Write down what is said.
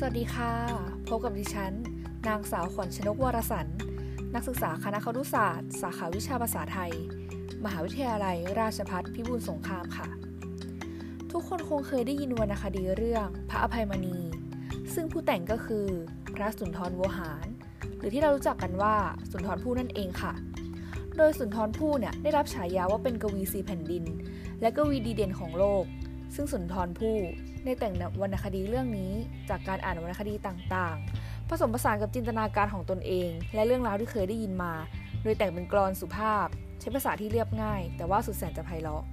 สวัสดีค่ะ พบกับดิฉัน นางสาวขวัญชนกวรสัน นักศึกษาคณะครุศาสตร์ สาขาวิชาภาษาไทย มหาวิทยาลัย ราชภัฏพิบูลสงครามค่ะ ทุกคนคงเคยได้ยินวรรณคดีเรื่องพระอภัยมณี ซึ่งผู้แต่งก็คือพระสุนทรโวหาร หรือที่เรารู้จักกันว่าสุนทรภู่นั่นเองค่ะ โดยสุนทรภู่เนี่ยได้รับฉายาว่าเป็นกวีสีแผ่นดิน และกวีดีเด่นของโลก ซึ่งสุนทรภู่ได้แต่งวรรณคดีเรื่องนี้จากการอ่านวรรณคดีต่างๆ ผสมผสานกับจินตนาการของตนเอง และเรื่องราวที่เคยได้ยินมา โดยแต่งเป็นกรอนสุภาพ ใช้ภาษาที่เรียบง่าย แต่ว่าสุดแสนจะไพเราะ